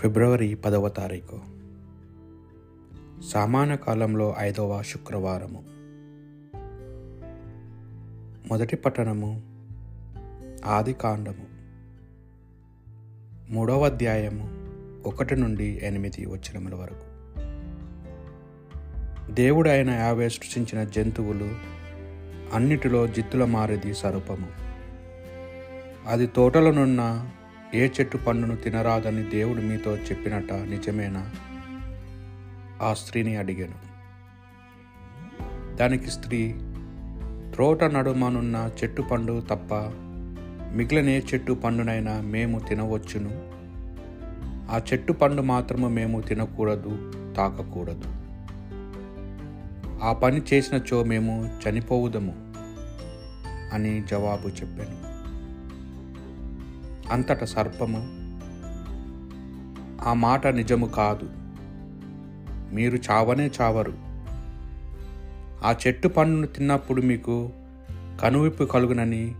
ఫిబ్రవరి పదవ తారీఖు. సామాన్య కాలంలో ఐదవ శుక్రవారము. మొదటి పట్టణము ఆది కాండము. మూడవ అధ్యాయము ఒకటి నుండి ఎనిమిది వచ్చినముల వరకు. దేవుడు ఆయన యావే సృష్టించిన జంతువులు అన్నిటిలో జిత్తుల మారేది సరూపము. అది తోటలోనున్న ఏ చెట్టు పండును తినరాదని దేవుడు మీతో చెప్పినట నిజమేనా? ఆ స్త్రీని అడిగాను. దానికి స్త్రీ త్రోట నడుమనున్న చెట్టు పండు తప్ప మిగిలిన ఏ చెట్టు పండునైనా మేము తినవచ్చును. ఆ చెట్టు పండు మాత్రము మేము తినకూడదు తాకకూడదు. ఆ పని చేసినచో మేము చనిపోవుదము అని జవాబు చెప్పాను. అంతట సర్పము ఆ మాట నిజము కాదు. మీరు చావనే చావరు. ఆ చెట్టు పండును తిన్నప్పుడు మీకు కనువిప్పు కలుగునని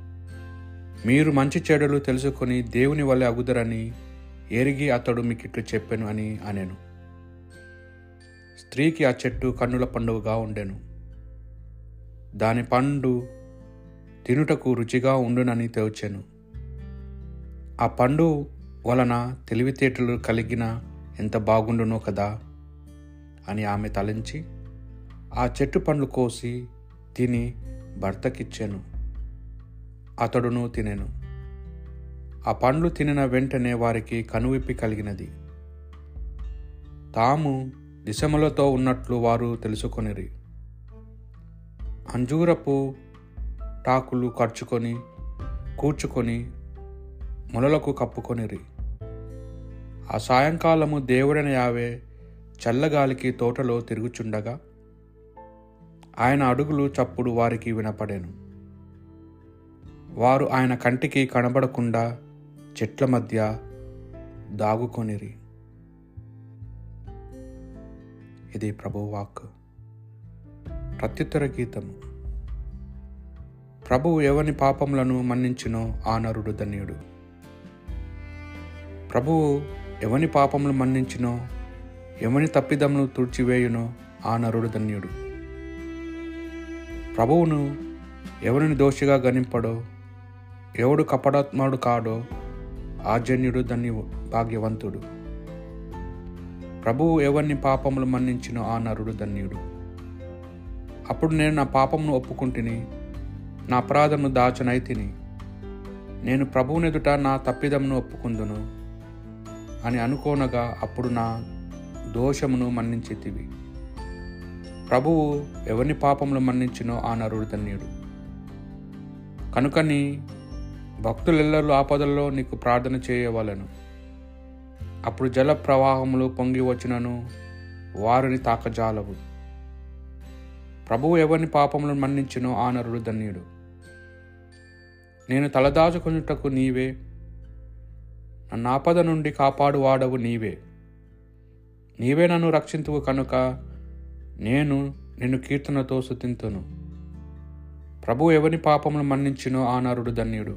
మీరు మంచి చెడులు తెలుసుకొని దేవుని వల్ల అగుదరని ఎరిగి అతడు మీకు ఇట్లు చెప్పాను అని అనెను. స్త్రీకి ఆ చెట్టు కన్నుల పండుగగా ఉండెను. దాని పండు తినుటకు రుచిగా ఉండునని తోచెను ఆ పండు వలన తెలివితేటలు కలిగిన ఎంత బాగుండునో కదా? అని ఆమె తలంచి ఆ చెట్టు పండ్లు కోసి తిని భర్తకిచ్చాను. అతడును తినెను. ఆ పండ్లు తినిన వెంటనే వారికి కనువిప్పి కలిగినది. తాము దిశములతో ఉన్నట్లు వారు తెలుసుకొనిరి. అంజూరపు టాకులు ఖర్చుకొని కూర్చుకొని మొలలకు కప్పుకొనిరి. ఆ సాయంకాలము దేవుడైన యావే చల్లగాలికి తోటలో తిరుగుచుండగా ఆయన అడుగులు చప్పుడు వారికి వినపడెను. వారు ఆయన కంటికి కనబడకుండా చెట్ల మధ్య దాగుకొనిరి. ఇది ప్రభువాక్ ప్రత్యుత్తర గీతము. ప్రభువు ఎవని పాపములను మన్నించినో ఆ నరుడు ధన్యుడు. ప్రభువు ఎవని పాపములు మన్నించినో ఎవని తప్పిదములు తుడిచివేయునో ఆ నరుడు ధన్యుడు. ప్రభువును ఎవరిని దోషిగా గణింపడో ఎవడు కపడాత్మడు కాడో ఆ జన్యుడు ధన్యు భాగ్యవంతుడు. ప్రభువు ఎవరిని పాపములు మన్నించినో ఆ నరుడు ధన్యుడు. అప్పుడు నేను నా పాపమును ఒప్పుకుంటుని నా అపరాధమును దాచనైతిని నేను ప్రభువునెదుట నా తప్పిదమును ఒప్పుకుందును. అని అనుకోనగా అప్పుడు నా దోషమును మన్నించితివి. ప్రభువు ఎవరిని పాపములు మన్నించినో ఆ నరుడు ధన్యుడు కనుకని భక్తులెల్లరూ ఆపదల్లో నీకు ప్రార్థన చేయవలను. అప్పుడు జల ప్రవాహములు పొంగి వచ్చినను వారిని తాకజాలవు. ప్రభువు ఎవరిని పాపములను మన్నించినో ఆ నరుడు ధన్యుడు నేను తలదాచుకున్నటకు నీవే నన్ను ఆపద నుండి కాపాడు వాడవు నీవే. నీవే నన్ను రక్షింతువు కనుక నేను నిన్ను కీర్తనతో శుతింతును. ప్రభు ఎవని పాపములు మన్నించినో ఆ నరుడు ధన్యుడు.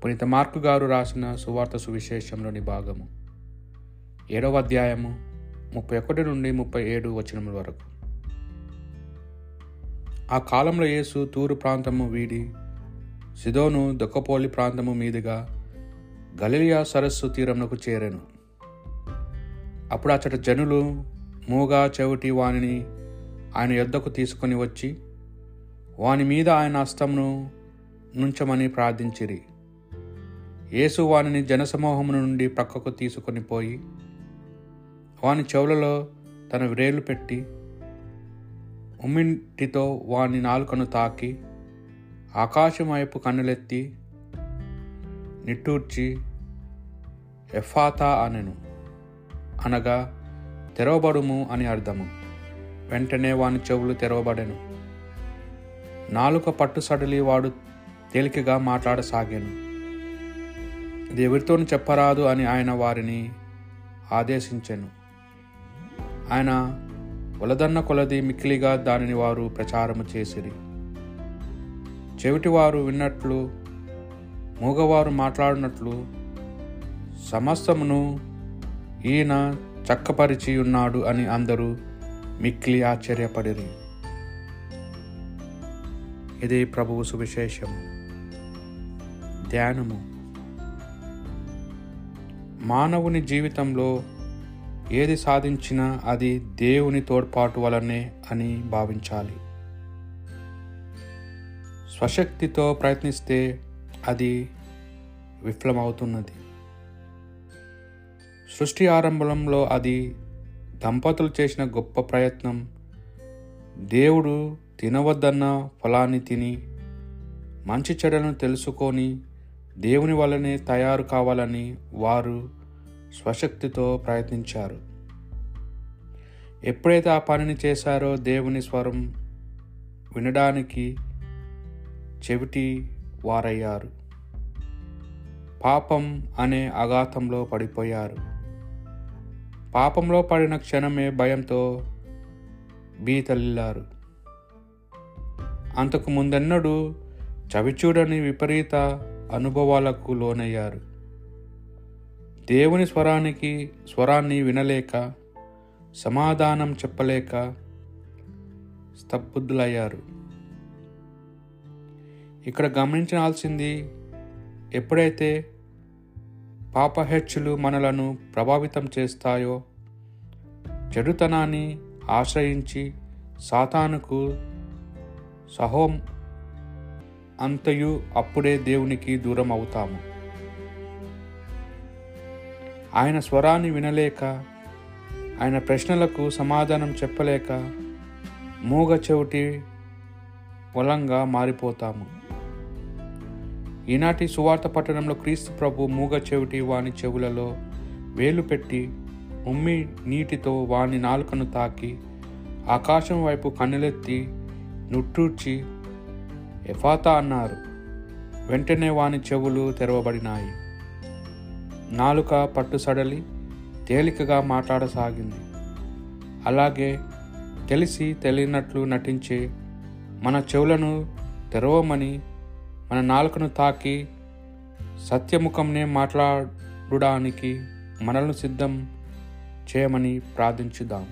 పునీత మార్కు గారు రాసిన సువార్త సువిశేషంలోని భాగము. ఏడవ అధ్యాయము ముప్పై ఒకటి నుండి ముప్పై ఏడు వచనముల వరకు. ఆ కాలంలో యేసు తూరు ప్రాంతము వీడి సిదోను దొక్కపోలి ప్రాంతము మీదుగా గలిలియా సరస్సు తీరంలోకి చేరాను. అప్పుడు అచ్చట జనులు మూగా చెవిటి వానిని ఆయన యొద్దకు తీసుకొని వచ్చి వాని మీద ఆయన హస్తమును నుంచమని ప్రార్థించిరి. యేసు వానిని జనసమూహము నుండి ప్రక్కకు తీసుకొని పోయి వాని చెవులలో తన వ్రేలు పెట్టి ఉమ్మింటితో వాని నాలుకను తాకి ఆకాశం వైపు కన్నులెత్తి నిట్టూర్చి ఎఫాతా అనెను. అనగా తెరవబడుము అని అర్థము. వెంటనే వాని చెవులు తెరవబడెను. నాలుక పట్టు సడలి వాడు తేలికగా మాట్లాడసాగాను. ఇది ఎవరితోనూ చెప్పరాదు అని ఆయన వారిని ఆదేశించాను. ఆయన వలదన్న కొలది మిక్కిలిగా దానిని వారు ప్రచారము చేసిరి. చెవిటివారు విన్నట్లు మూగవారు మాట్లాడినట్లు సమస్తమును ఈయన చక్కపరిచి ఉన్నాడు అని అందరూ మిక్కిలి ఆశ్చర్యపడిరి. ఇది ప్రభువు సువిశేషము. ధ్యానము. మానవుని జీవితంలో ఏది సాధించినా అది దేవుని తోడ్పాటు వలనే అని భావించాలి. స్వశక్తితో ప్రయత్నిస్తే అది విఫలమవుతున్నది. సృష్టి ఆరంభంలో అది దంపతులు చేసిన గొప్ప ప్రయత్నం. దేవుడు తినవద్దన్న ఫలాన్ని తిని మంచి చెడులను తెలుసుకొని దేవుని వల్లనే తయారు కావాలని వారు స్వశక్తితో ప్రయత్నించారు. ఎప్పుడైతే ఆ పనిని చేశారో దేవుని స్వరం వినడానికి చెవిటి వారయ్యారు. పాపం అనే అఘాతంలో పడిపోయారు. పాపంలో పడిన క్షణమే భయంతో బీతల్లారు అంతకు ముందెన్నడూ చవిచూడని విపరీత అనుభవాలకు లోనయ్యారు. దేవుని స్వరానికి స్వరాన్ని వినలేక సమాధానం చెప్పలేక స్తబ్దులయ్యారు. ఇక్కడ గమనించాల్సింది ఎప్పుడైతే పాపహెచ్చులు మనలను ప్రభావితం చేస్తాయో చెడుతనాన్ని ఆశ్రయించి సాతానుకు సహోం అంతయు అప్పుడే దేవునికి దూరం అవుతాము. ఆయన స్వరాన్ని వినలేక ఆయన ప్రశ్నలకు సమాధానం చెప్పలేక మూగ చెవిటి పొలంగా మారిపోతాము. ఈనాటి సువార్త పట్టణంలో క్రీస్తు ప్రభు మూగ చెవిటి వాని చెవులలో వేలు పెట్టి ఉమ్మి నీటితో వాని నాలుకను తాకి ఆకాశం వైపు కన్నులెత్తి నుట్టూర్చి ఎఫాతా అన్నారు. వెంటనే వాని చెవులు తెరవబడినాయి. నాలుక పట్టు సడలి తేలికగా మాట్లాడసాగింది. అలాగే తెలిసి తెలియనట్లు నటించే మన చెవులను తెరవమని మన నాలుకను తాకి సత్యముఖంనే మాట్లాడడానికి మనల్ని సిద్ధం చేయమని ప్రార్థించుదాం.